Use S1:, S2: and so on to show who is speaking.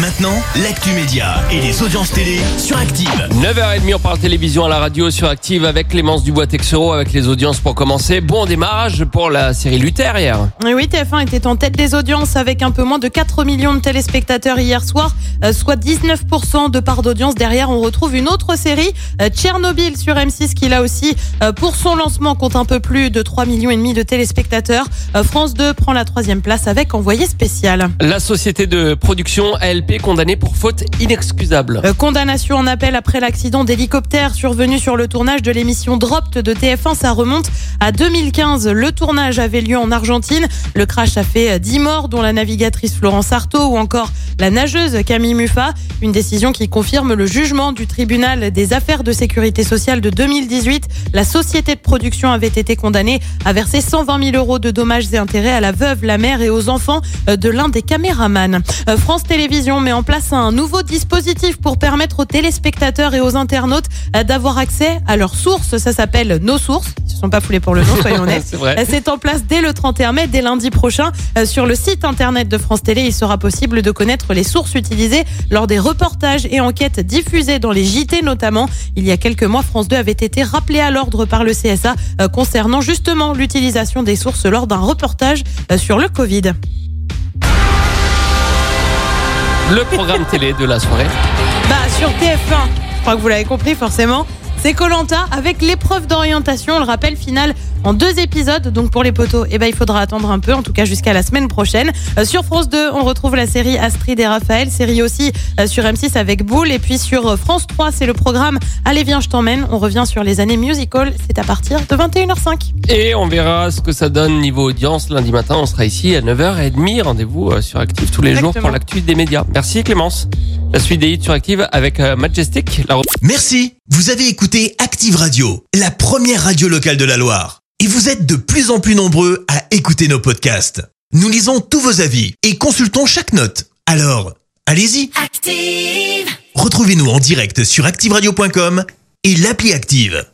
S1: Maintenant, l'actu média et les audiences télé sur Active.
S2: 9h30, on parle télévision à la radio sur Active avec Clémence Dubois-Texero, avec les audiences pour commencer. Bon démarrage pour la série Luther hier.
S3: Et oui, TF1 était en tête des audiences avec un peu moins de 4 millions de téléspectateurs hier soir, euh, soit 19% de part d'audience. Derrière, on retrouve une autre série, euh, Tchernobyl sur M6, qui là aussi, euh, pour son lancement, compte un peu plus de 3 millions et demi de téléspectateurs. France 2 prend la troisième place avec Envoyé spécial.
S2: La société de production ALP condamnée pour faute inexcusable.
S3: Euh, condamnation en appel après l'accident d'hélicoptère survenu sur le tournage de l'émission Dropped de TF1. Ça remonte à 2015. Le tournage avait lieu en Argentine. Le crash a fait euh, 10 morts, dont la navigatrice Florence Artaud ou encore la nageuse Camille Muffat. Une décision qui confirme le jugement du tribunal des affaires de sécurité sociale de 2018. La société de production avait été condamnée à verser 120 000 euros de dommages et intérêts à la veuve, la mère et aux enfants euh, de l'un des caméramans. Euh, France Télévisions met en place un nouveau dispositif pour permettre aux téléspectateurs et aux internautes euh, d'avoir accès à leurs sources. Ça s'appelle Nos Sources. Ils ne sont pas foulés pour le nom, soyons honnêtes.
S2: C'est
S3: en place dès le 31 mai, dès lundi prochain. Sur le site internet de France Télé, il sera possible de connaître les sources utilisées lors des reportages et enquêtes diffusées dans les JT notamment. Il y a quelques mois, France 2 avait été rappelé à l'ordre par le CSA euh, concernant justement l'utilisation des sources lors d'un reportage euh, sur le Covid.
S2: Le programme télé de la soirée.
S3: Bah sur TF1, je crois que vous l'avez compris forcément. C'est Colanta avec l'épreuve d'orientation, le rappel final en deux épisodes. Donc pour les poteaux, eh ben, il faudra attendre un peu, en tout cas jusqu'à la semaine prochaine. Euh, sur France 2, on retrouve la série Astrid et Raphaël, série aussi euh, sur M6 avec Boule. Et puis sur euh, France 3, c'est le programme Allez viens, je t'emmène. On revient sur les années musical, c'est à partir de 21h05.
S2: Et on verra ce que ça donne niveau audience. Lundi matin, on sera ici à 9h30. Rendez-vous sur Active tous les jours pour l'actu des médias. Merci Clémence. La suite des hits sur Active avec euh, Majestic. La...
S1: Merci. Vous avez écouté Active Radio, la première radio locale de la Loire. Et vous êtes de plus en plus nombreux à écouter nos podcasts. Nous lisons tous vos avis et consultons chaque note. Alors, allez-y.
S4: Active.
S1: Retrouvez-nous en direct sur activeradio.com et l'appli Active.